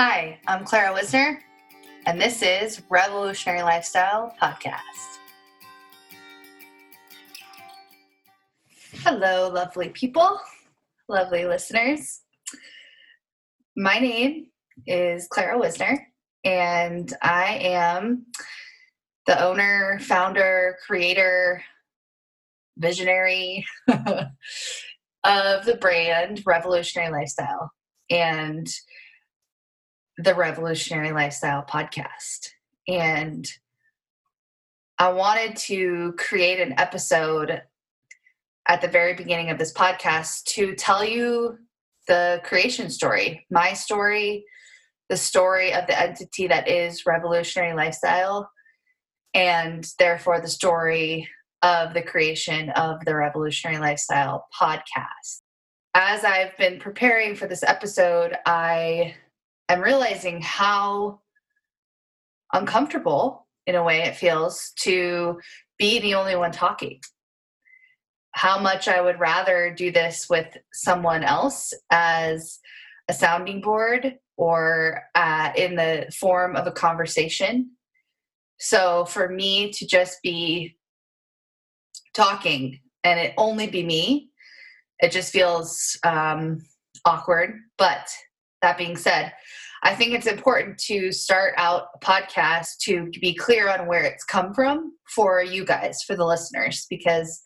Hi, I'm Clara Wisner, and this is Revolutionary Lifestyle Podcast. Hello, lovely people, lovely listeners. My name is Clara Wisner, and I am the owner, founder, creator, visionary of the brand Revolutionary Lifestyle. And the Revolutionary Lifestyle podcast. And I wanted to create an episode at the very beginning of this podcast to tell you the creation story, my story, the story of the entity that is Revolutionary Lifestyle, and therefore the story of the creation of the Revolutionary Lifestyle podcast. As I've been preparing for this episode, I I'm realizing how uncomfortable in a way it feels to be the only one talking. How much I would rather do this with someone else as a sounding board or uh, in the form of a conversation. So for me to just be talking and it only be me, it just feels um, awkward. But that being said, I think it's important to start out a podcast to be clear on where it's come from for you guys, for the listeners, because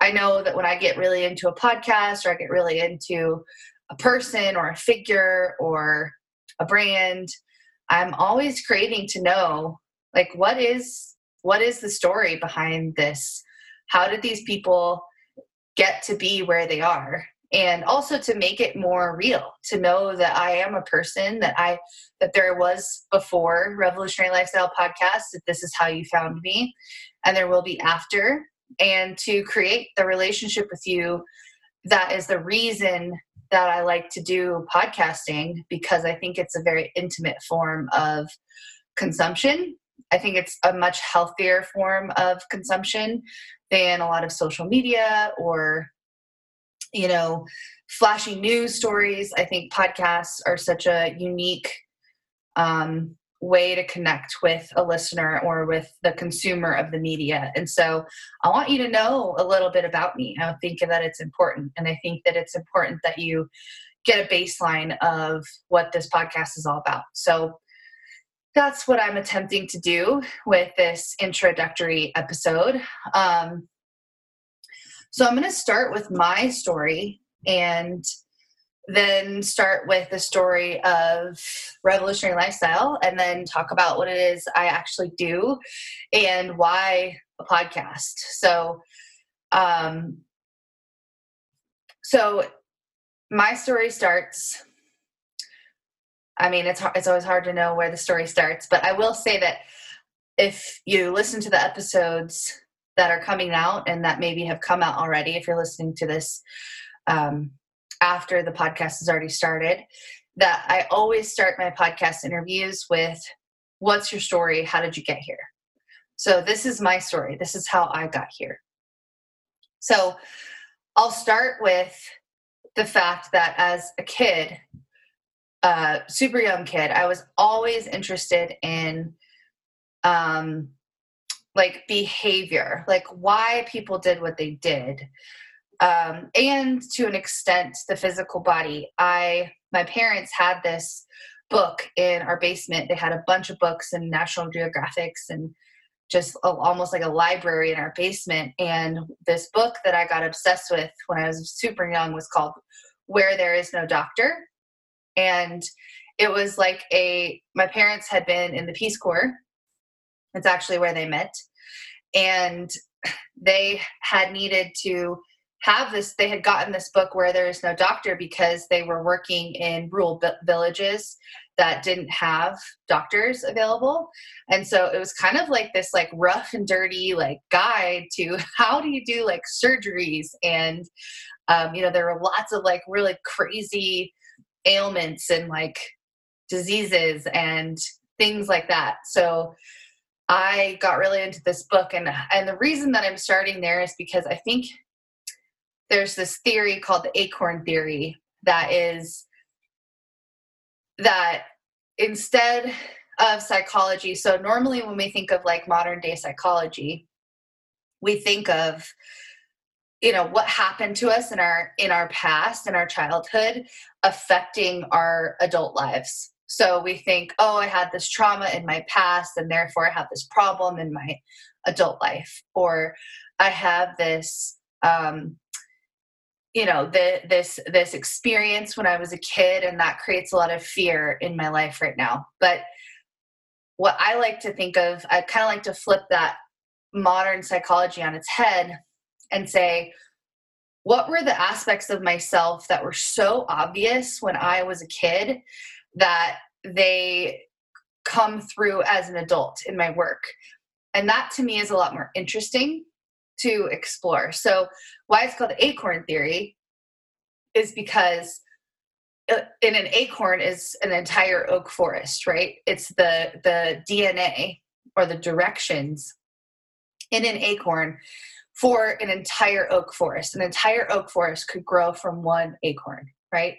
I know that when I get really into a podcast or I get really into a person or a figure or a brand, I'm always craving to know like what is what is the story behind this? How did these people get to be where they are? And also to make it more real to know that i am a person that i that there was before revolutionary lifestyle podcast that this is how you found me and there will be after. And to create the relationship with you that is the reason that i like to do podcasting because i think it's a very intimate form of consumption. I think it's a much healthier form of consumption than a lot of social media or you know, flashy news stories. I think podcasts are such a unique um, way to connect with a listener or with the consumer of the media. And so I want you to know a little bit about me. I think that it's important. And I think that it's important that you get a baseline of what this podcast is all about. So that's what I'm attempting to do with this introductory episode. Um, so I'm going to start with my story and then start with the story of revolutionary lifestyle and then talk about what it is I actually do and why a podcast. So, um, so my story starts. I mean, it's it's always hard to know where the story starts, but I will say that if you listen to the episodes that are coming out and that maybe have come out already if you're listening to this um, after the podcast has already started that i always start my podcast interviews with what's your story? How did you get here? So this is my story. This is how i got here. So i'll start with the fact that as a kid uh, super young kid i was always interested in um, like behavior, like why people did what they did. Um, and to an extent, the physical body. I, my parents had this book in our basement. They had a bunch of books and National Geographics and just a, almost like a library in our basement. And this book that I got obsessed with when I was super young was called Where There Is No Doctor. And it was like a, my parents had been in the Peace Corps it's actually where they met. And they had needed to have this, they had gotten this book where there is no doctor because they were working in rural villages that didn't have doctors available. And so it was kind of like this like rough and dirty like guide to how do you do like surgeries and um, you know there were lots of like really crazy ailments and like diseases and things like that. So I got really into this book and and the reason that I'm starting there is because I think there's this theory called the acorn theory that is that instead of psychology, so normally when we think of like modern day psychology, we think of you know what happened to us in our in our past in our childhood affecting our adult lives so we think oh i had this trauma in my past and therefore i have this problem in my adult life. Or i have this um you know the, this this experience when i was a kid and that creates a lot of fear in my life right now. But what i like to think of i kind of like to flip that modern psychology on its head and say, what were the aspects of myself that were so obvious when I was a kid that they come through as an adult in my work? And that to me is a lot more interesting to explore. So, why it's called acorn theory is because uh, in an acorn is an entire oak forest, right? It's the the DNA or the directions in an acorn for an entire oak forest. An entire oak forest could grow from one acorn, right?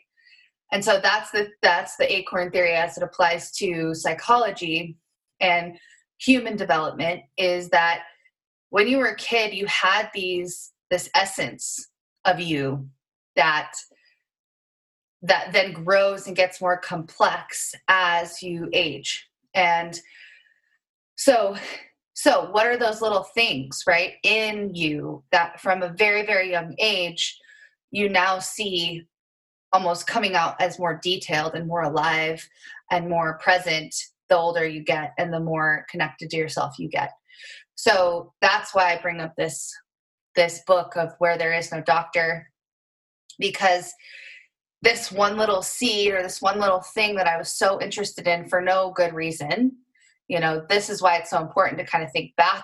And so that's the that's the acorn theory as it applies to psychology and human development is that when you were a kid you had these this essence of you that that then grows and gets more complex as you age. And so so, what are those little things, right, in you that from a very, very young age, you now see almost coming out as more detailed and more alive and more present the older you get and the more connected to yourself you get. So, that's why I bring up this this book of where there is no doctor because this one little seed or this one little thing that I was so interested in for no good reason you know this is why it's so important to kind of think back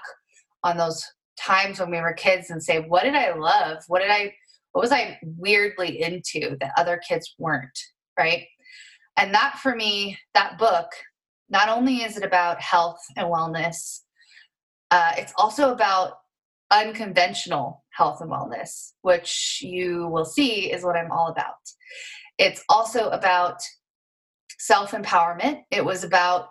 on those times when we were kids and say what did i love what did i what was i weirdly into that other kids weren't right? And that for me that book not only is it about health and wellness uh, it's also about unconventional health and wellness which you will see is what i'm all about. It's also about self empowerment it was about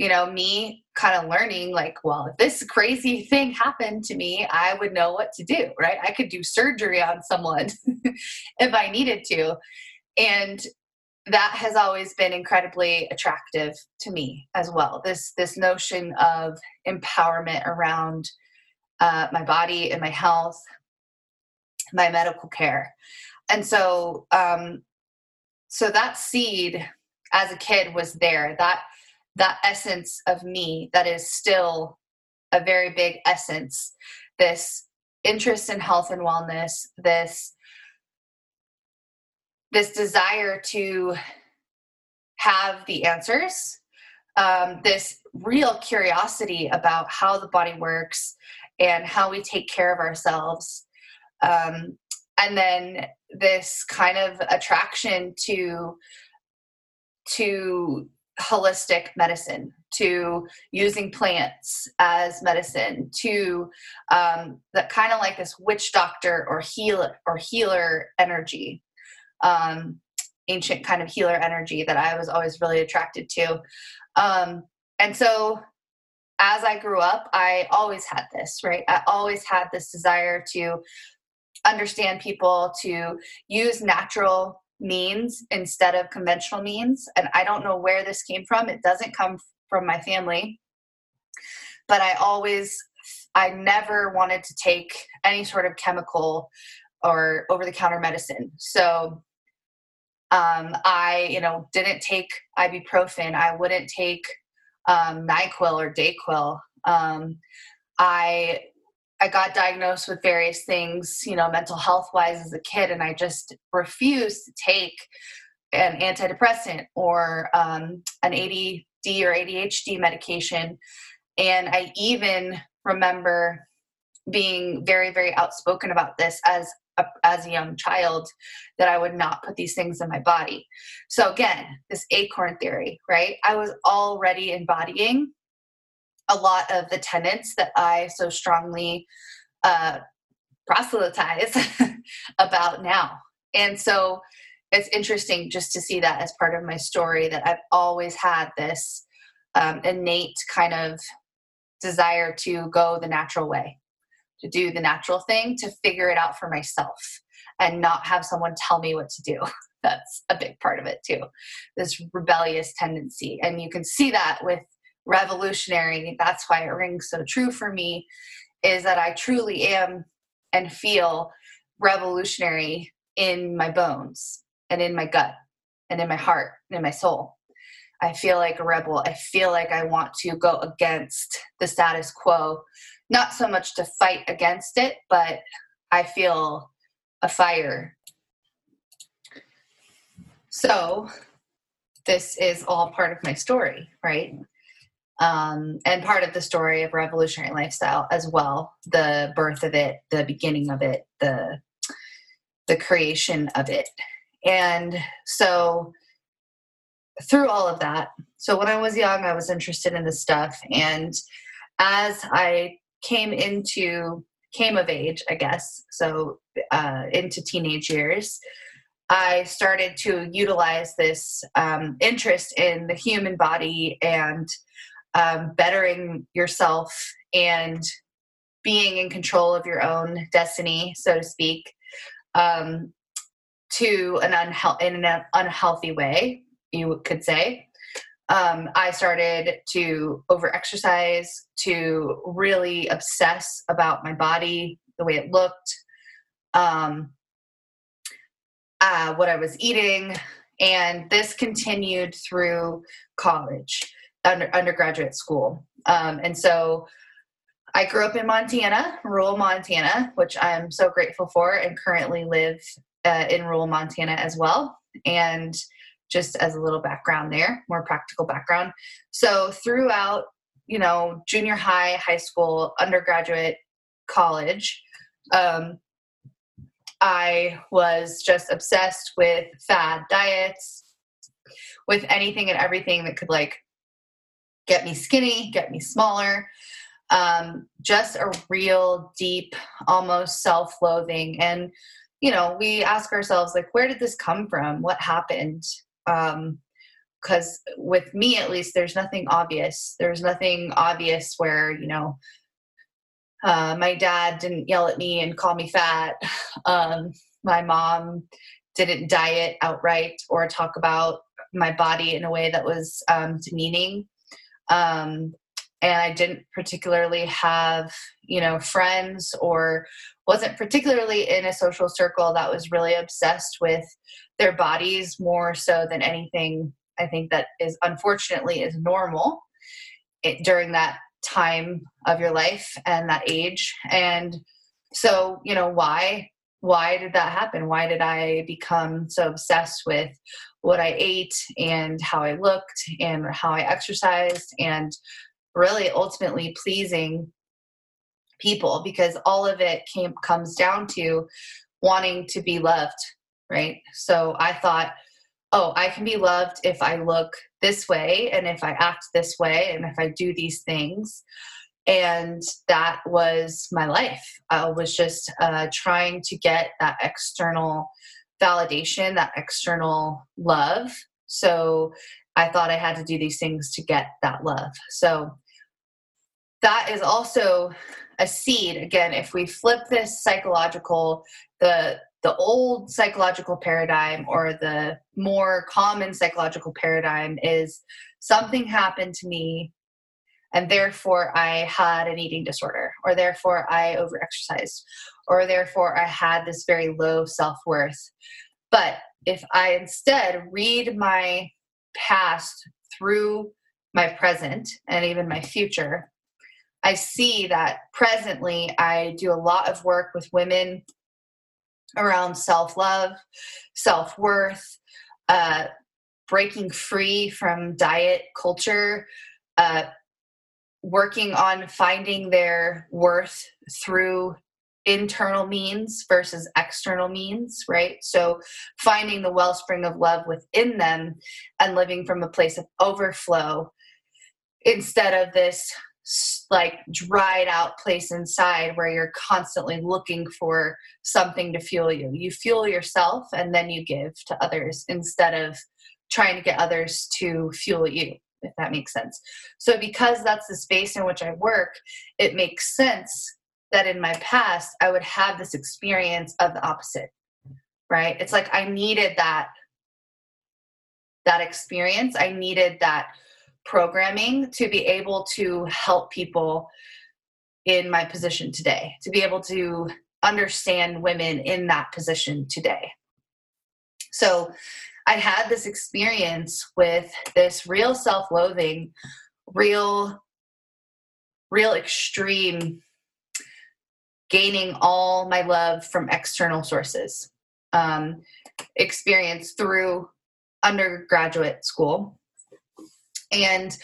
you know, me kind of learning like, well, if this crazy thing happened to me, I would know what to do, right? I could do surgery on someone if I needed to. And that has always been incredibly attractive to me as well. This this notion of empowerment around uh, my body and my health, my medical care, and so um, so that seed as a kid was there. That that essence of me that is still a very big essence. This interest in health and wellness this this desire to have the answers um, this real curiosity about how the body works and how we take care of ourselves um, and then this kind of attraction to to holistic medicine to using plants as medicine to um, that kind of like this witch doctor or healer or healer energy um, ancient kind of healer energy that i was always really attracted to. Um, and so as i grew up i always had this right? I always had this desire to understand people to use natural means instead of conventional means. And I don't know where this came from. It doesn't come from my family. But I always, I never wanted to take any sort of chemical or over the counter medicine. So um, I, you know, didn't take ibuprofen. I wouldn't take um, NyQuil or Dayquil. Um, I I got diagnosed with various things, you know, mental health wise as a kid, and I just refused to take an antidepressant or um, an ADD or ADHD medication. And I even remember being very, very outspoken about this as a, as a young child that I would not put these things in my body. So again, this acorn theory, right? I was already embodying a lot of the tenets that I so strongly uh, proselytize about now. And so it's interesting just to see that as part of my story that I've always had this um, innate kind of desire to go the natural way, to do the natural thing, to figure it out for myself and not have someone tell me what to do. That's a big part of it too. This rebellious tendency. And you can see that with revolutionary. That's why it rings so true for me is that I truly am and feel revolutionary in my bones and in my gut and in my heart and in my soul. I feel like a rebel. I feel like I want to go against the status quo, not so much to fight against it, but I feel a fire. So, this is all part of my story, right? Um, and part of the story of revolutionary lifestyle as well the birth of it the beginning of it the the creation of it. And so through all of that so when i was young i was interested in this stuff. And as i came into came of age i guess so uh, into teenage years i started to utilize this um, interest in the human body and um, bettering yourself and being in control of your own destiny so to speak um, to an unhe- in an unhealthy way, you could say. Um, I started to over exercise, to really obsess about my body, the way it looked, um, uh, what I was eating, and this continued through college, under, undergraduate school. Um, and so I grew up in Montana, rural Montana, which I'm so grateful for, and currently live uh, in rural Montana as well. And just as a little background there, more practical background. So throughout, you know, junior high, high school, undergraduate, college, um, I was just obsessed with fad diets, with anything and everything that could like get me skinny, get me smaller. Um, just a real deep, almost self loathing. And you know we ask ourselves like where did this come from? What happened? Um because with me at least there's nothing obvious. There's nothing obvious where you know uh, my dad didn't yell at me and call me fat. Um, my mom didn't diet outright or talk about my body in a way that was um, demeaning um, and I didn't particularly have, you know, friends or wasn't particularly in a social circle that was really obsessed with their bodies more so than anything I think that is unfortunately is normal it, during that time of your life and that age. And so, you know, why why did that happen? Why did I become so obsessed with what I ate and how I looked and how I exercised and really ultimately pleasing people? Because all of it came comes down to wanting to be loved right? So i thought oh i can be loved if i look this way and if i act this way and if i do these things and that was my life i was just uh, trying to get that external validation that external love so I thought I had to do these things to get that love. So that is also a seed. Again, if we flip this psychological, the the old psychological paradigm or the more common psychological paradigm is something happened to me and therefore I had an eating disorder, or therefore I overexercised, or therefore I had this very low self worth. But if I instead read my past through my present and even my future, I see that presently I do a lot of work with women around self love, self worth, uh, breaking free from diet culture, uh, working on finding their worth through internal means versus external means, right? So finding the wellspring of love within them and living from a place of overflow instead of this like dried out place inside where you're constantly looking for something to fuel you. You fuel yourself and then you give to others instead of trying to get others to fuel you, if that makes sense. So, because that's the space in which I work, it makes sense that in my past I would have this experience of the opposite, right? It's like I needed that that experience. I needed that programming to be able to help people in my position today, to be able to understand women in that position today. So I had this experience with this real self loathing, real, real extreme gaining all my love from external sources um, experience through undergraduate school and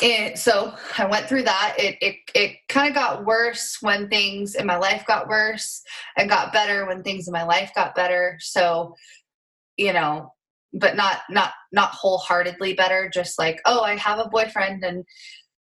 it, so I went through that. It it it kind of got worse when things in my life got worse, and got better when things in my life got better. So, you know, but not not not wholeheartedly better. Just like, oh, I have a boyfriend and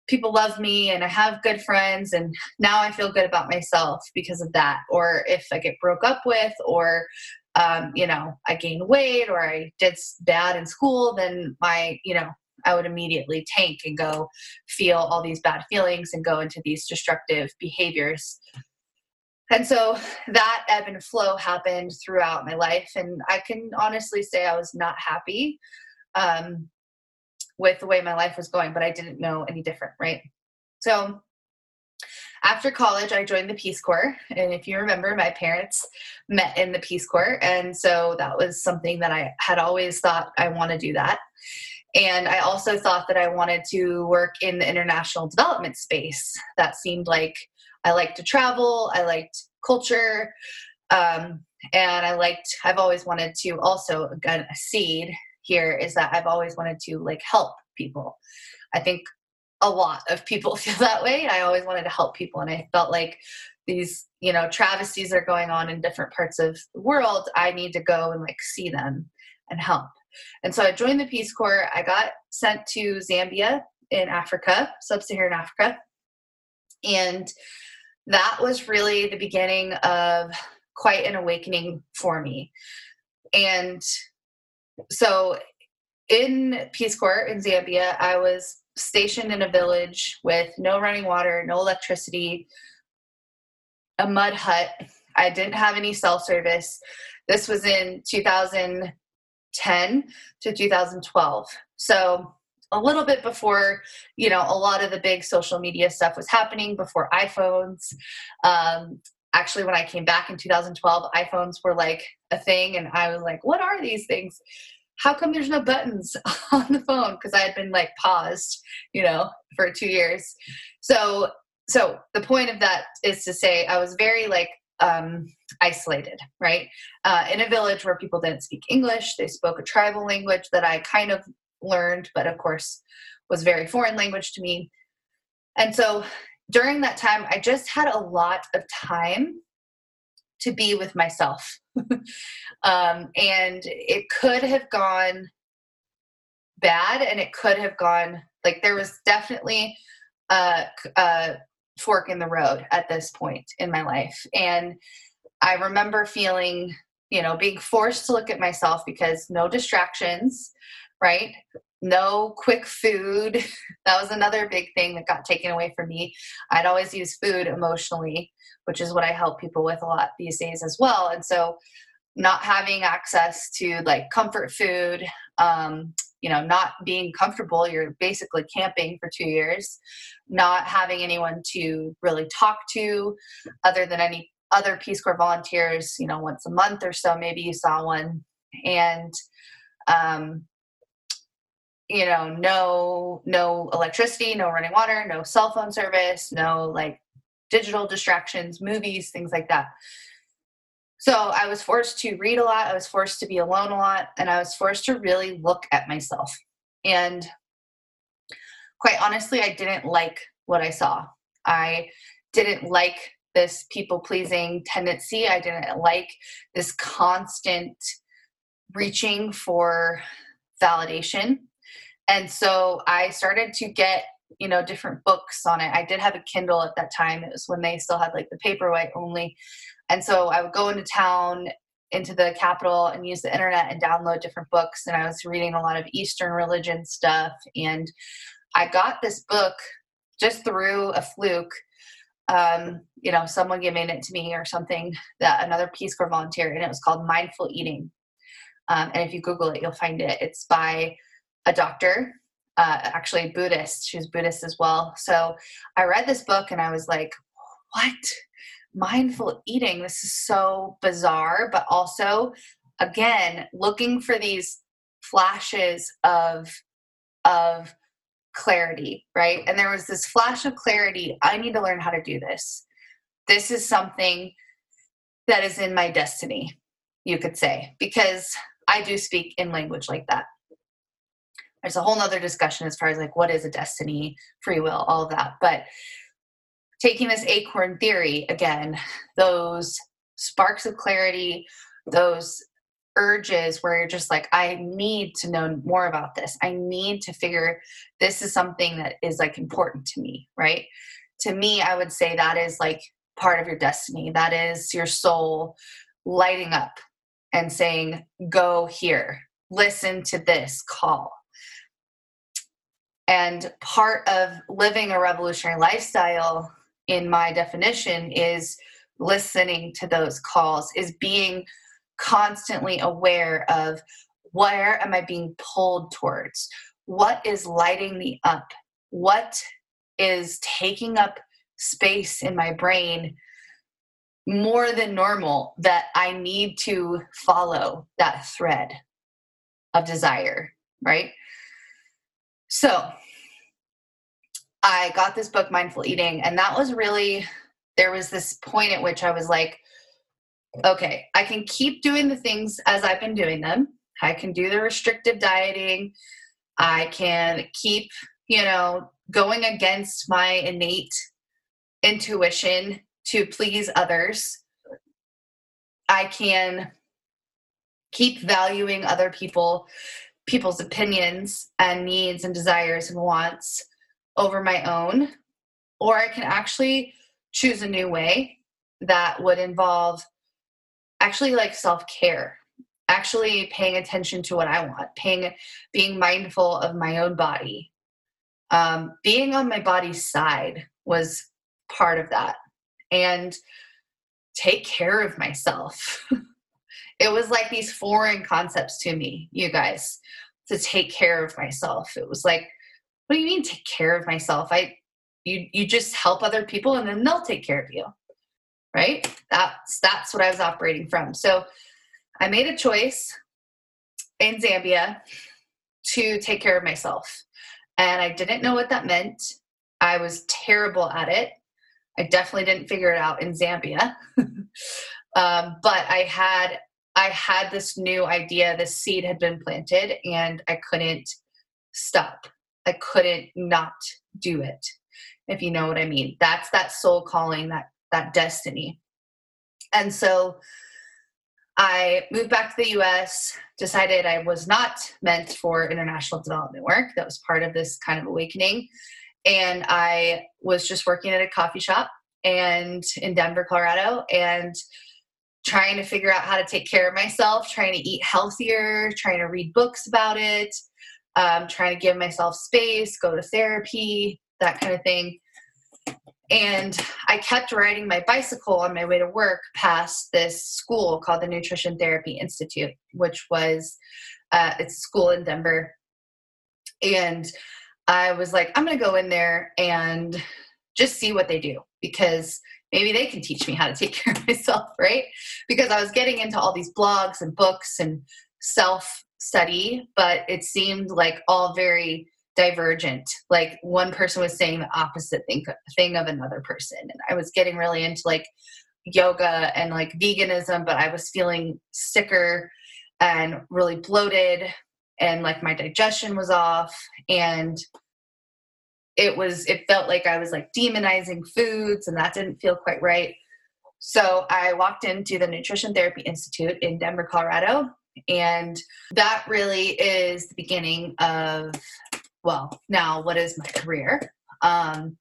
people love me and I have good friends and now I feel good about myself because of that. Or if I get broke up with, or um, you know, I gain weight or I did bad in school, then my, you know, I would immediately tank and go feel all these bad feelings and go into these destructive behaviors. And so that ebb and flow happened throughout my life. And I can honestly say I was not happy um, with the way my life was going, but I didn't know any different, right? So after college, I joined the Peace Corps. And if you remember, my parents met in the Peace Corps. And so that was something that I had always thought I want to do that. And I also thought that I wanted to work in the international development space. That seemed like I liked to travel, I liked culture, um, and I liked, I've always wanted to also, again, a seed here is that I've always wanted to like help people. I think a lot of people feel that way. I always wanted to help people, and I felt like these, you know, travesties are going on in different parts of the world. I need to go and like see them and help. And so I joined the Peace Corps. I got sent to Zambia in Africa, sub Saharan Africa. And that was really the beginning of quite an awakening for me. And so in Peace Corps in Zambia, I was stationed in a village with no running water, no electricity, a mud hut. I didn't have any cell service. This was in 2010 to 2012. So a little bit before you know a lot of the big social media stuff was happening before iphones. Um, actually when i came back in 2012 iphones were like a thing and i was like what are these things? How come there's no buttons on the phone? Because i had been like paused you know for two years. So so the point of that is to say i was very like um, isolated, right? Uh, in a village where people didn't speak English, they spoke a tribal language that I kind of learned, but of course was very foreign language to me. And so during that time, I just had a lot of time to be with myself. um, and it could have gone bad and it could have gone like there was definitely a, a fork in the road at this point in my life. And I remember feeling, you know, being forced to look at myself because no distractions, right? No quick food. That was another big thing that got taken away from me. I'd always use food emotionally, which is what I help people with a lot these days as well. And so, not having access to like comfort food, um, you know not being comfortable you're basically camping for two years not having anyone to really talk to other than any other peace corps volunteers you know once a month or so maybe you saw one and um, you know no no electricity no running water no cell phone service no like digital distractions movies things like that so I was forced to read a lot, I was forced to be alone a lot, and I was forced to really look at myself. And quite honestly, I didn't like what I saw. I didn't like this people pleasing tendency. I didn't like this constant reaching for validation. And so I started to get you know different books on it. I did have a kindle at that time. It was when they still had like the paperwhite only. And so i would go into town into the capital and use the internet and download different books. And i was reading a lot of eastern religion stuff. And i got this book just through a fluke. Um, you know someone giving it to me or something that another peace corps volunteer and it was called mindful eating. Um, and if you google it you'll find it. It's by a doctor uh, actually Buddhist. She's Buddhist as well. So I read this book and I was like, what? Mindful eating. This is so bizarre, but also, again, looking for these flashes of of clarity, right? And there was this flash of clarity. I need to learn how to do this. This is something that is in my destiny, you could say, because I do speak in language like that there's a whole nother discussion as far as like what is a destiny free will all of that but taking this acorn theory again those sparks of clarity those urges where you're just like i need to know more about this. I need to figure this is something that is like important to me right? To me i would say that is like part of your destiny. That is your soul lighting up and saying go here. Listen to this call and part of living a revolutionary lifestyle, in my definition, is listening to those calls, is being constantly aware of where am I being pulled towards? What is lighting me up? What is taking up space in my brain more than normal that I need to follow that thread of desire, right? So I got this book, Mindful Eating, and that was really, there was this point at which I was like, okay, I can keep doing the things as I've been doing them. I can do the restrictive dieting. I can keep, you know, going against my innate intuition to please others. I can keep valuing other people people's opinions and needs and desires and wants over my own. Or i can actually choose a new way that would involve actually like self-care actually paying attention to what i want paying being mindful of my own body. Um, being on my body's side was part of that. And take care of myself it was like these foreign concepts to me, you guys, to take care of myself. It was like, what do you mean take care of myself? I you you just help other people and then they'll take care of you. Right? That's that's what I was operating from. So I made a choice in Zambia to take care of myself. And I didn't know what that meant. I was terrible at it. I definitely didn't figure it out in Zambia. um, but I had I had this new idea, this seed had been planted, and I couldn't stop. I couldn't not do it, if you know what I mean. That's that soul calling, that that destiny. And so I moved back to the US, decided I was not meant for international development work. That was part of this kind of awakening. And I was just working at a coffee shop and in Denver, Colorado, and trying to figure out how to take care of myself, trying to eat healthier, trying to read books about it, um, trying to give myself space, go to therapy, that kind of thing. And I kept riding my bicycle on my way to work past this school called the Nutrition Therapy Institute, which was uh, it's a school in Denver. And I was like, I'm going to go in there and just see what they do because maybe they can teach me how to take care of myself, right? Because I was getting into all these blogs and books and self study, but it seemed like all very divergent. Like one person was saying the opposite thing, thing of another person. And I was getting really into like yoga and like veganism, but I was feeling sicker and really bloated and like my digestion was off and it was it felt like i was like demonizing foods and that didn't feel quite right. So i walked into the nutrition therapy institute in denver colorado and that really is the beginning of well now what is my career? Um,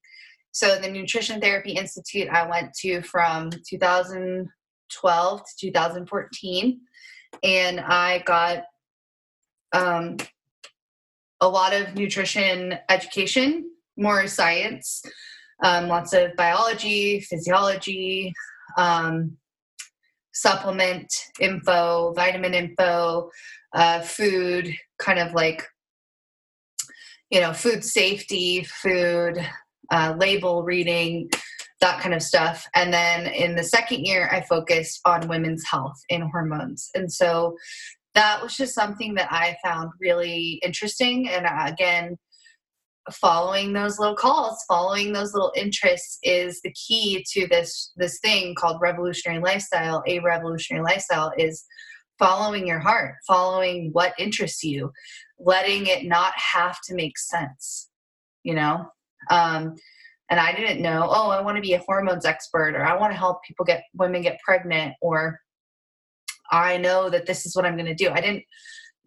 so the Nutrition Therapy Institute I went to from 2012 to 2014, and I got um, a lot of nutrition education, more science, um, lots of biology, physiology, um, supplement info, vitamin info, uh, food, kind of like, you know, food safety, food uh, label reading, that kind of stuff. And then in the second year, I focused on women's health and hormones. And so that was just something that I found really interesting. And uh, again, following those little calls following those little interests is the key to this this thing called revolutionary lifestyle. A revolutionary lifestyle is following your heart following what interests you letting it not have to make sense you know? Um, and i didn't know oh i want to be a hormones expert or i want to help people get women get pregnant or i know that this is what i'm going to do. I didn't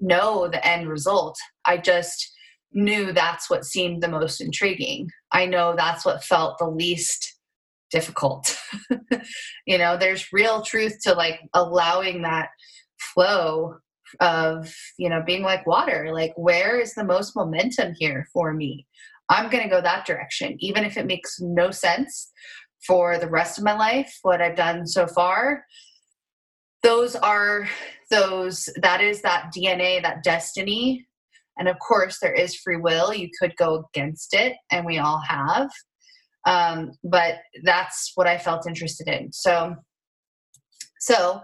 know the end result. I just knew that's what seemed the most intriguing. I know that's what felt the least difficult. you know, there's real truth to like allowing that flow of, you know, being like water. Like, where is the most momentum here for me? I'm going to go that direction, even if it makes no sense for the rest of my life, what I've done so far. Those are those, that is that DNA, that destiny and of course, there is free will. You could go against it, and we all have. Um, but that's what I felt interested in. So, so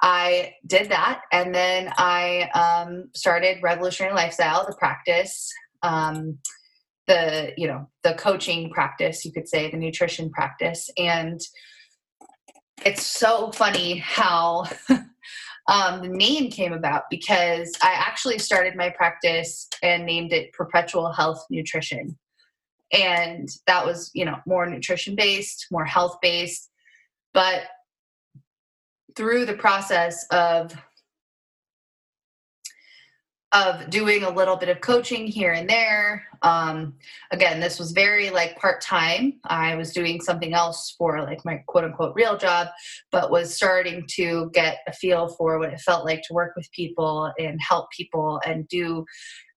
I did that, and then I um, started Revolutionary Lifestyle, the practice, um, the you know the coaching practice, you could say, the nutrition practice, and it's so funny how um, the name came about because I actually started my practice and named it Perpetual Health Nutrition. And that was, you know, more nutrition based, more health based. But through the process of of doing a little bit of coaching here and there. Um, again, this was very like part time. I was doing something else for like my quote unquote real job, but was starting to get a feel for what it felt like to work with people and help people and do.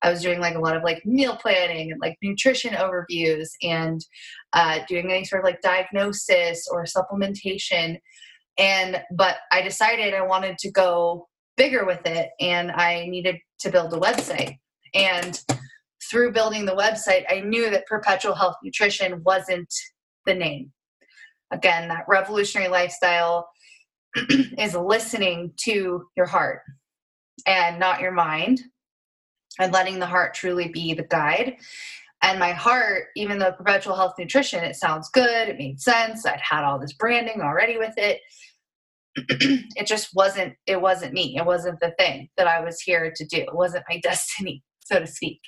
I was doing like a lot of like meal planning and like nutrition overviews and uh, doing any sort of like diagnosis or supplementation. And but I decided I wanted to go bigger with it and I needed to build a website. And through building the website, I knew that Perpetual Health Nutrition wasn't the name. Again, that revolutionary lifestyle is listening to your heart and not your mind and letting the heart truly be the guide. And my heart, even though perpetual health nutrition, it sounds good, it made sense. I'd had all this branding already with it. it just wasn't it wasn't me. It wasn't the thing that i was here to do. It wasn't my destiny so to speak.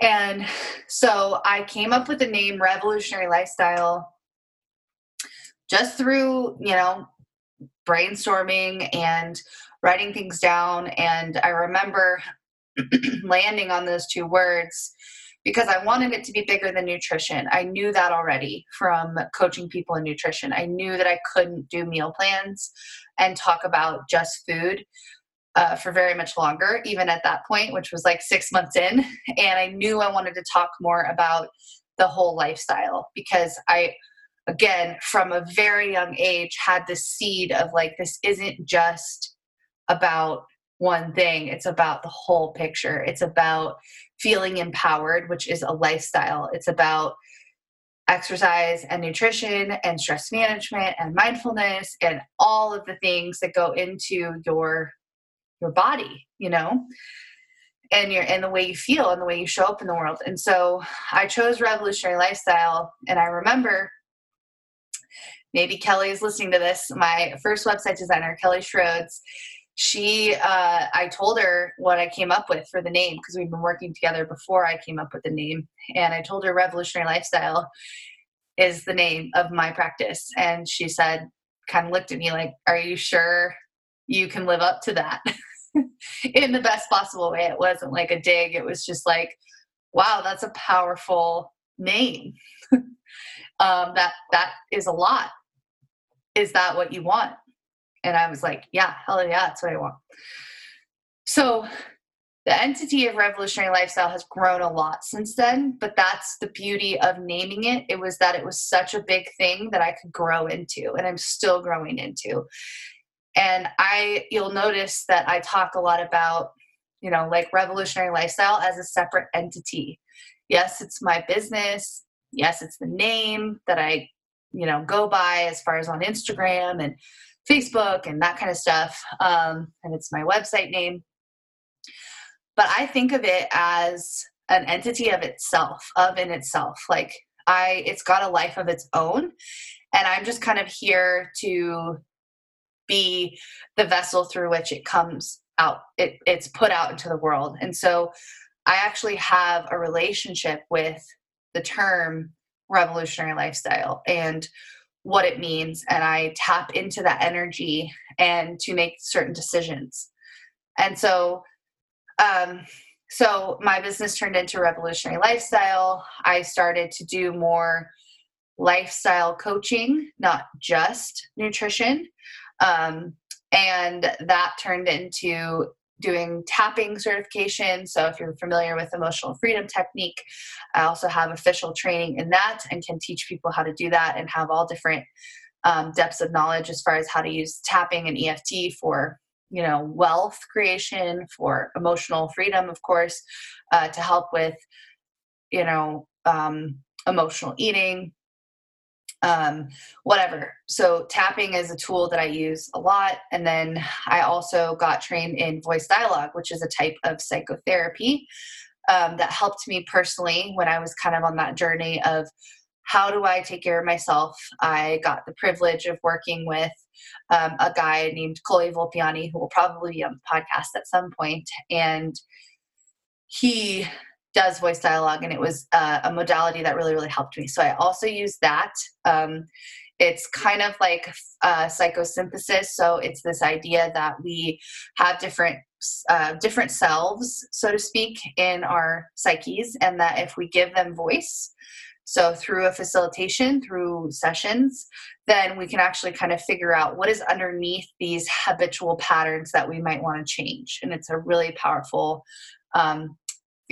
And so i came up with the name revolutionary lifestyle just through you know brainstorming and writing things down. And i remember landing on those two words because I wanted it to be bigger than nutrition. I knew that already from coaching people in nutrition. I knew that I couldn't do meal plans and talk about just food uh, for very much longer, even at that point, which was like six months in. And I knew I wanted to talk more about the whole lifestyle because I, again, from a very young age, had the seed of like, this isn't just about one thing, it's about the whole picture. It's about feeling empowered, which is a lifestyle. It's about exercise and nutrition and stress management and mindfulness and all of the things that go into your your body, you know, and your and the way you feel and the way you show up in the world. And so I chose revolutionary lifestyle and I remember maybe Kelly is listening to this. My first website designer, Kelly Schroeds, she uh, i told her what i came up with for the name because we've been working together before i came up with the name and i told her revolutionary lifestyle is the name of my practice and she said kind of looked at me like are you sure you can live up to that in the best possible way it wasn't like a dig it was just like wow that's a powerful name. um, that that is a lot. Is that what you want? And I was like, yeah, hell yeah, that's what I want. So the entity of revolutionary lifestyle has grown a lot since then but that's the beauty of naming it. It was that it was such a big thing that i could grow into and i'm still growing into. And i you'll notice that i talk a lot about you know like revolutionary lifestyle as a separate entity. Yes it's my business. Yes it's the name that i you know go by as far as on instagram and facebook and that kind of stuff um, and it's my website name but I think of it as an entity of itself, of in itself. Like I, it's got a life of its own, and I'm just kind of here to be the vessel through which it comes out. It, it's put out into the world, and so I actually have a relationship with the term revolutionary lifestyle and what it means and i tap into that energy and to make certain decisions and so um, so my business turned into revolutionary lifestyle. I started to do more lifestyle coaching, not just nutrition. Um, and that turned into doing tapping certification. So if you're familiar with emotional freedom technique, I also have official training in that and can teach people how to do that and have all different um, depths of knowledge as far as how to use tapping and EFT for you know wealth creation for emotional freedom of course uh, to help with you know um, emotional eating um, whatever. So tapping is a tool that i use a lot. And then i also got trained in voice dialogue which is a type of psychotherapy um, that helped me personally when i was kind of on that journey of how do I take care of myself? I got the privilege of working with um, a guy named Coley Volpiani, who will probably be on the podcast at some point, and he does voice dialogue, and it was uh, a modality that really, really helped me. So I also use that. Um, it's kind of like uh, psychosynthesis. So it's this idea that we have different uh, different selves, so to speak, in our psyches, and that if we give them voice, so, through a facilitation, through sessions, then we can actually kind of figure out what is underneath these habitual patterns that we might want to change. And it's a really powerful um,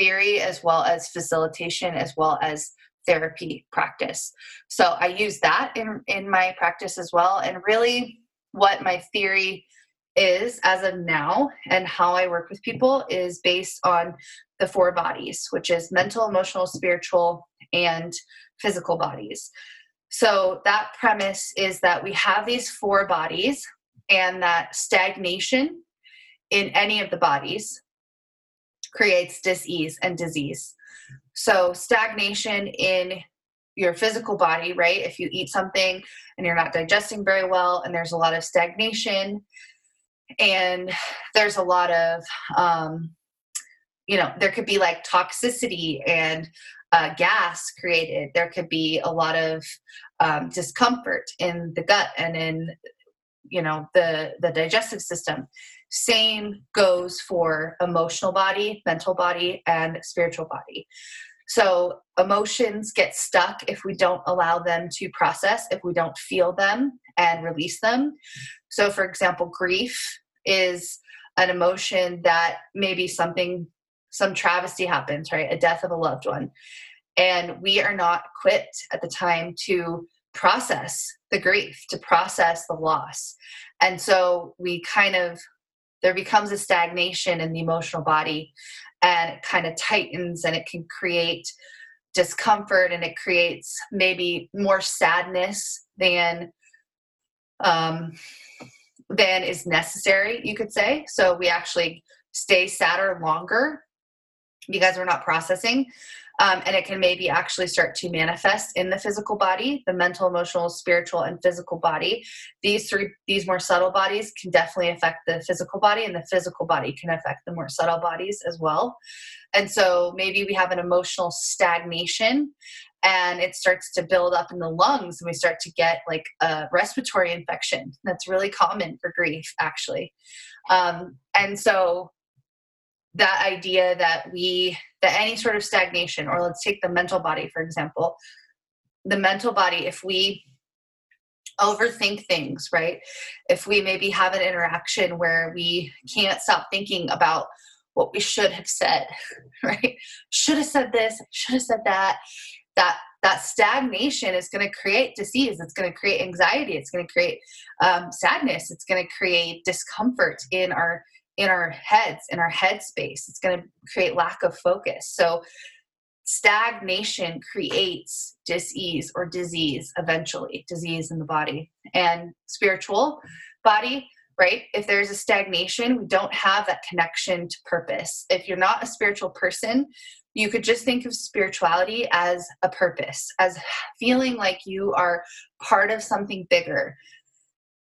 theory as well as facilitation, as well as therapy practice. So, I use that in, in my practice as well. And really, what my theory is as of now and how I work with people is based on the four bodies, which is mental, emotional, spiritual, and physical bodies. So that premise is that we have these four bodies and that stagnation in any of the bodies creates disease and disease. So stagnation in your physical body, right? If you eat something and you're not digesting very well and there's a lot of stagnation and there's a lot of um, you know there could be like toxicity and uh, gas created there could be a lot of um, discomfort in the gut and in you know the the digestive system same goes for emotional body mental body and spiritual body so emotions get stuck if we don't allow them to process if we don't feel them and release them so for example grief is an emotion that maybe something some travesty happens, right? A death of a loved one. And we are not equipped at the time to process the grief, to process the loss. And so we kind of, there becomes a stagnation in the emotional body and it kind of tightens and it can create discomfort and it creates maybe more sadness than um, than is necessary you could say so we actually stay sadder longer because we're not processing. Um, and it can maybe actually start to manifest in the physical body the mental emotional spiritual and physical body. These three these more subtle bodies can definitely affect the physical body and the physical body can affect the more subtle bodies as well. And so maybe we have an emotional stagnation and it starts to build up in the lungs and we start to get like a respiratory infection. That's really common for grief actually. Um, and so that idea that we that any sort of stagnation or let's take the mental body for example. The mental body if we overthink things right? If we maybe have an interaction where we can't stop thinking about what we should have said right? Should have said this should have said that. That that stagnation is going to create disease it's going to create anxiety it's going to create um, sadness it's going to create discomfort in our in our heads in our head space it's going to create lack of focus. So stagnation creates disease or disease eventually disease in the body. And spiritual body right if there's a stagnation we don't have that connection to purpose. If you're not a spiritual person you could just think of spirituality as a purpose as feeling like you are part of something bigger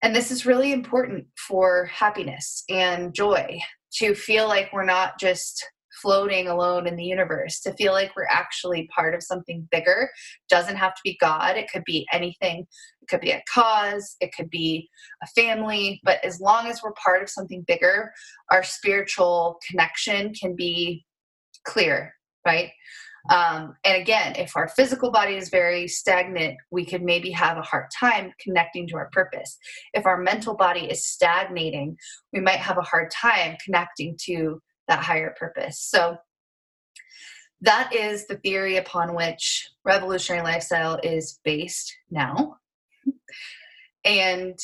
and this is really important for happiness and joy to feel like we're not just floating alone in the universe, to feel like we're actually part of something bigger. Doesn't have to be God, it could be anything. It could be a cause, it could be a family, but as long as we're part of something bigger, our spiritual connection can be clear, right? Um, and again, if our physical body is very stagnant, we could maybe have a hard time connecting to our purpose. If our mental body is stagnating, we might have a hard time connecting to that higher purpose. So, that is the theory upon which revolutionary lifestyle is based now. And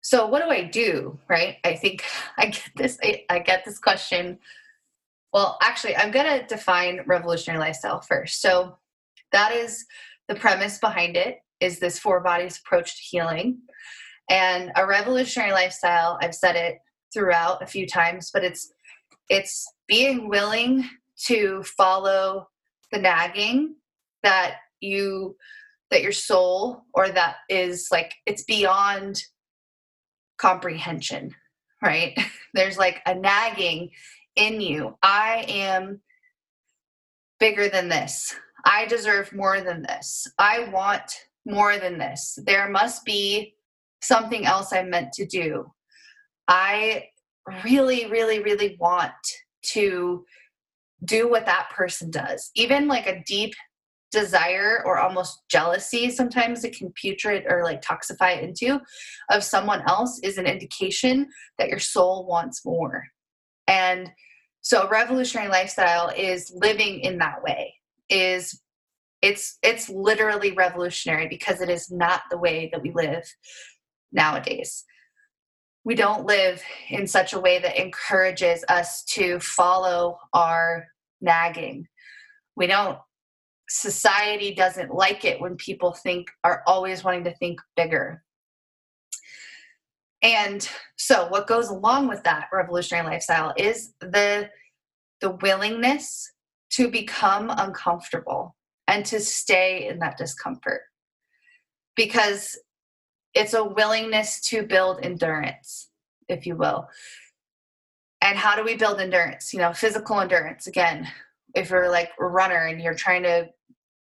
so what do I do, right? I think I get this I, I get this question well, actually, I'm going to define revolutionary lifestyle first. So, that is the premise behind it is this four bodies approach to healing. And a revolutionary lifestyle, I've said it throughout a few times, but it's it's being willing to follow the nagging that you that your soul or that is like it's beyond comprehension right there's like a nagging in you. I am bigger than this. I deserve more than this. I want more than this. There must be something else I'm meant to do. I really, really, really want to do what that person does. Even like a deep desire or almost jealousy, sometimes it can putrid or like toxify into of someone else is an indication that your soul wants more. And so a revolutionary lifestyle is living in that way. Is it's it's literally revolutionary because it is not the way that we live nowadays. We don't live in such a way that encourages us to follow our nagging. We don't society doesn't like it when people think are always wanting to think bigger and so what goes along with that revolutionary lifestyle is the the willingness to become uncomfortable and to stay in that discomfort. Because it's a willingness to build endurance, if you will. And how do we build endurance? You know, physical endurance. Again, if you're like a runner and you're trying to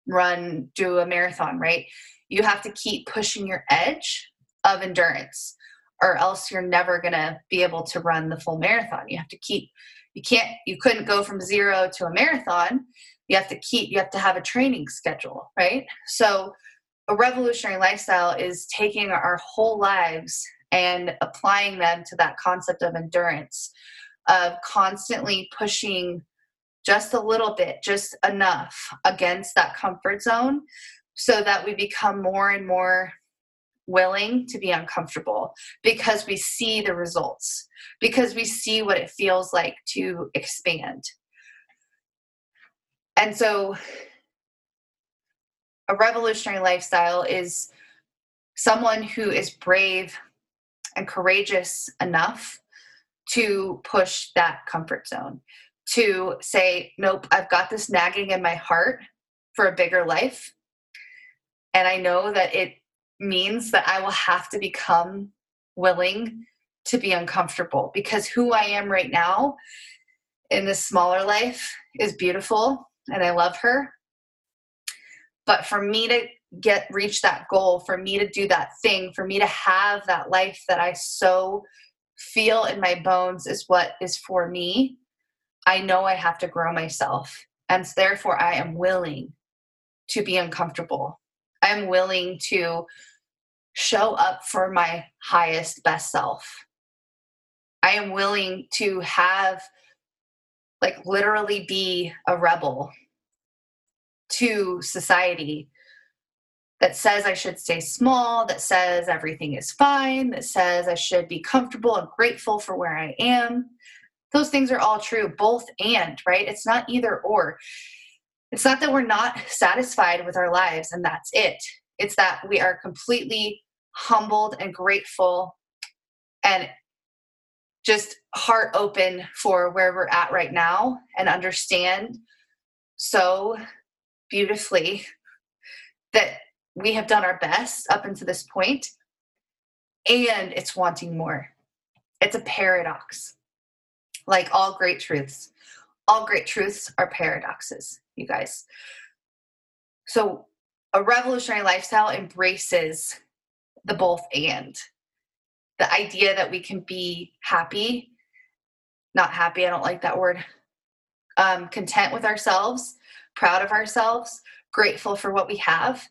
run, do a marathon, right? You have to keep pushing your edge of endurance or else you're never going to be able to run the full marathon. You have to keep you can't you couldn't go from zero to a marathon. You have to keep you have to have a training schedule, right? So a revolutionary lifestyle is taking our whole lives and applying them to that concept of endurance of constantly pushing just a little bit, just enough against that comfort zone so that we become more and more willing to be uncomfortable because we see the results, because we see what it feels like to expand. And so, a revolutionary lifestyle is someone who is brave and courageous enough to push that comfort zone, to say, Nope, I've got this nagging in my heart for a bigger life. And I know that it means that I will have to become willing to be uncomfortable because who I am right now in this smaller life is beautiful and I love her. But for me to get reach that goal, for me to do that thing, for me to have that life that I so feel in my bones is what is for me, I know I have to grow myself. And therefore, I am willing to be uncomfortable. I'm willing to show up for my highest, best self. I am willing to have, like, literally be a rebel to society that says I should stay small, that says everything is fine, that says I should be comfortable and grateful for where I am. Those things are all true, both and, right? It's not either or. It's not that we're not satisfied with our lives and that's it. It's that we are completely humbled and grateful and just heart open for where we're at right now and understand so beautifully that we have done our best up until this point and it's wanting more. It's a paradox. Like all great truths. All great truths are paradoxes, you guys. So, a revolutionary lifestyle embraces the both and the idea that we can be happy, not happy, I don't like that word, um, content with ourselves, proud of ourselves, grateful for what we have,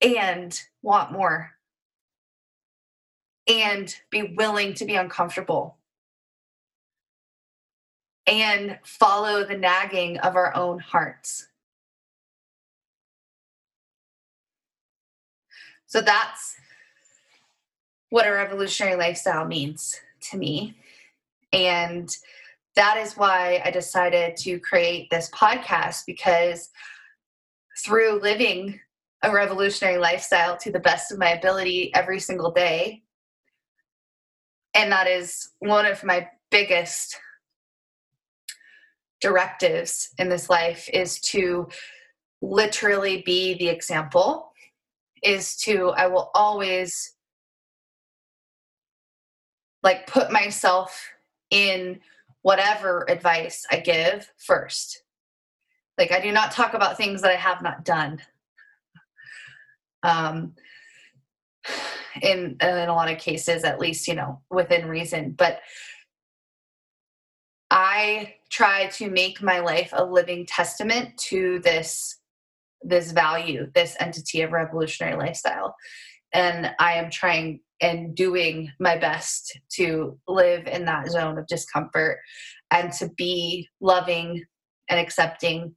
and want more and be willing to be uncomfortable and follow the nagging of our own hearts. So that's what a revolutionary lifestyle means to me. And that is why I decided to create this podcast because through living a revolutionary lifestyle to the best of my ability every single day. And that is one of my biggest directives in this life is to literally be the example is to i will always like put myself in whatever advice i give first like i do not talk about things that i have not done um, in in a lot of cases, at least you know within reason. But I try to make my life a living testament to this this value, this entity of revolutionary lifestyle, and I am trying and doing my best to live in that zone of discomfort and to be loving and accepting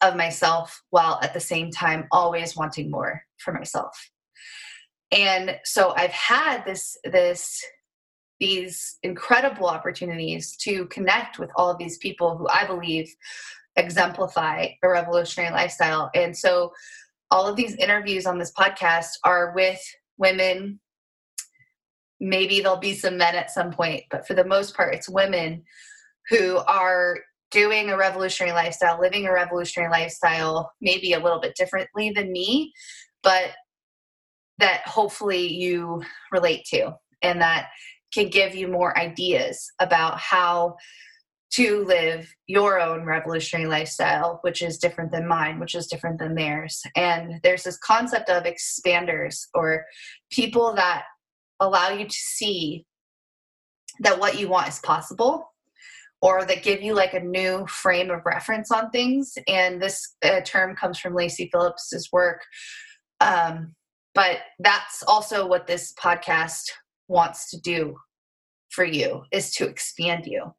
of myself while at the same time always wanting more for myself. And so i've had this this these incredible opportunities to connect with all of these people who i believe exemplify a revolutionary lifestyle. And so all of these interviews on this podcast are with women. Maybe there'll be some men at some point but for the most part it's women who are doing a revolutionary lifestyle, living a revolutionary lifestyle, maybe a little bit differently than me, but that hopefully you relate to and that can give you more ideas about how to live your own revolutionary lifestyle, which is different than mine, which is different than theirs. And there's this concept of expanders or people that allow you to see that what you want is possible or that give you like a new frame of reference on things. And this uh, term comes from Lacy Phillips's work. Um, but that's also what this podcast wants to do for you is to expand you,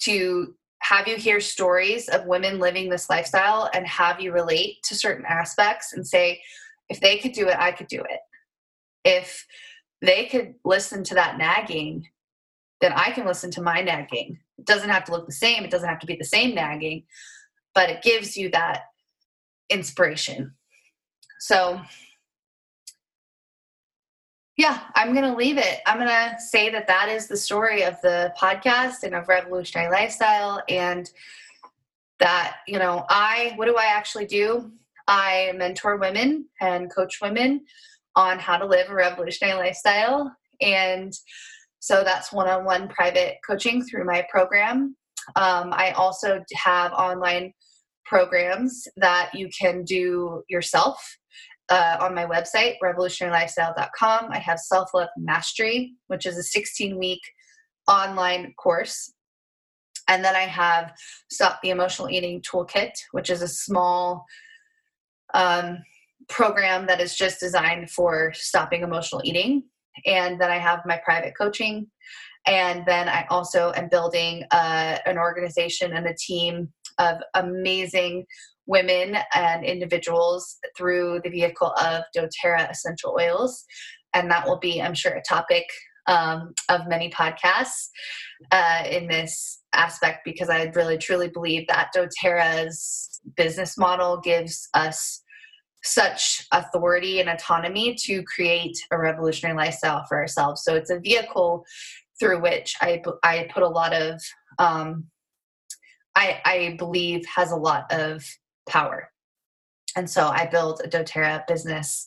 to have you hear stories of women living this lifestyle and have you relate to certain aspects and say, if they could do it, I could do it. If they could listen to that nagging, then I can listen to my nagging it doesn't have to look the same, it doesn't have to be the same nagging, but it gives you that inspiration. So, yeah, I'm going to leave it. I'm going to say that that is the story of the podcast and of Revolutionary Lifestyle. And that, you know, I, what do I actually do? I mentor women and coach women on how to live a revolutionary lifestyle. And so that's one on one private coaching through my program. Um, I also have online programs that you can do yourself uh, on my website, revolutionarylifestyle.com, I have Self Love Mastery, which is a 16 week online course. And then I have Stop the Emotional Eating Toolkit, which is a small um, program that is just designed for stopping emotional eating. And then I have my private coaching. And then I also am building uh, an organization and a team of amazing women and individuals through the vehicle of doTERRA essential oils. And that will be, I'm sure, a topic um, of many podcasts uh, in this aspect because I really truly believe that doTERRA's business model gives us such authority and autonomy to create a revolutionary lifestyle for ourselves. So it's a vehicle through which I, I put a lot of, um, I, I believe has a lot of power. And so I build a doTERRA business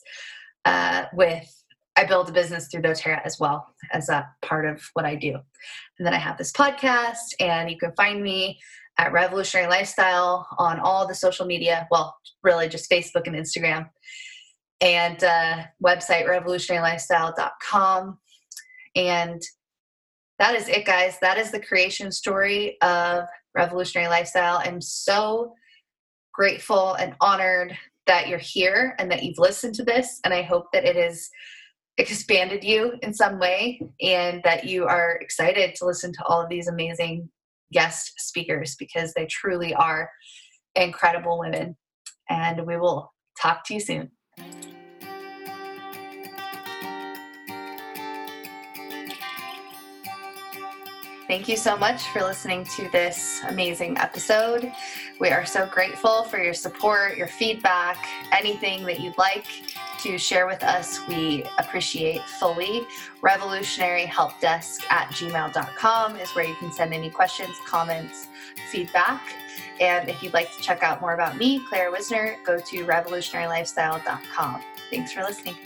uh, with, I build a business through doTERRA as well as a part of what I do. And then I have this podcast, and you can find me at Revolutionary Lifestyle on all the social media. Well, really just Facebook and Instagram. And uh, website revolutionarylifestyle.com. And that is it, guys. That is the creation story of Revolutionary Lifestyle. I'm so grateful and honored that you're here and that you've listened to this. And I hope that it has expanded you in some way and that you are excited to listen to all of these amazing guest speakers because they truly are incredible women. And we will talk to you soon. Thank you so much for listening to this amazing episode. We are so grateful for your support, your feedback, anything that you'd like to share with us, we appreciate fully. Revolutionary Help Desk at gmail.com is where you can send any questions, comments, feedback. And if you'd like to check out more about me, Claire Wisner, go to revolutionarylifestyle.com. Thanks for listening.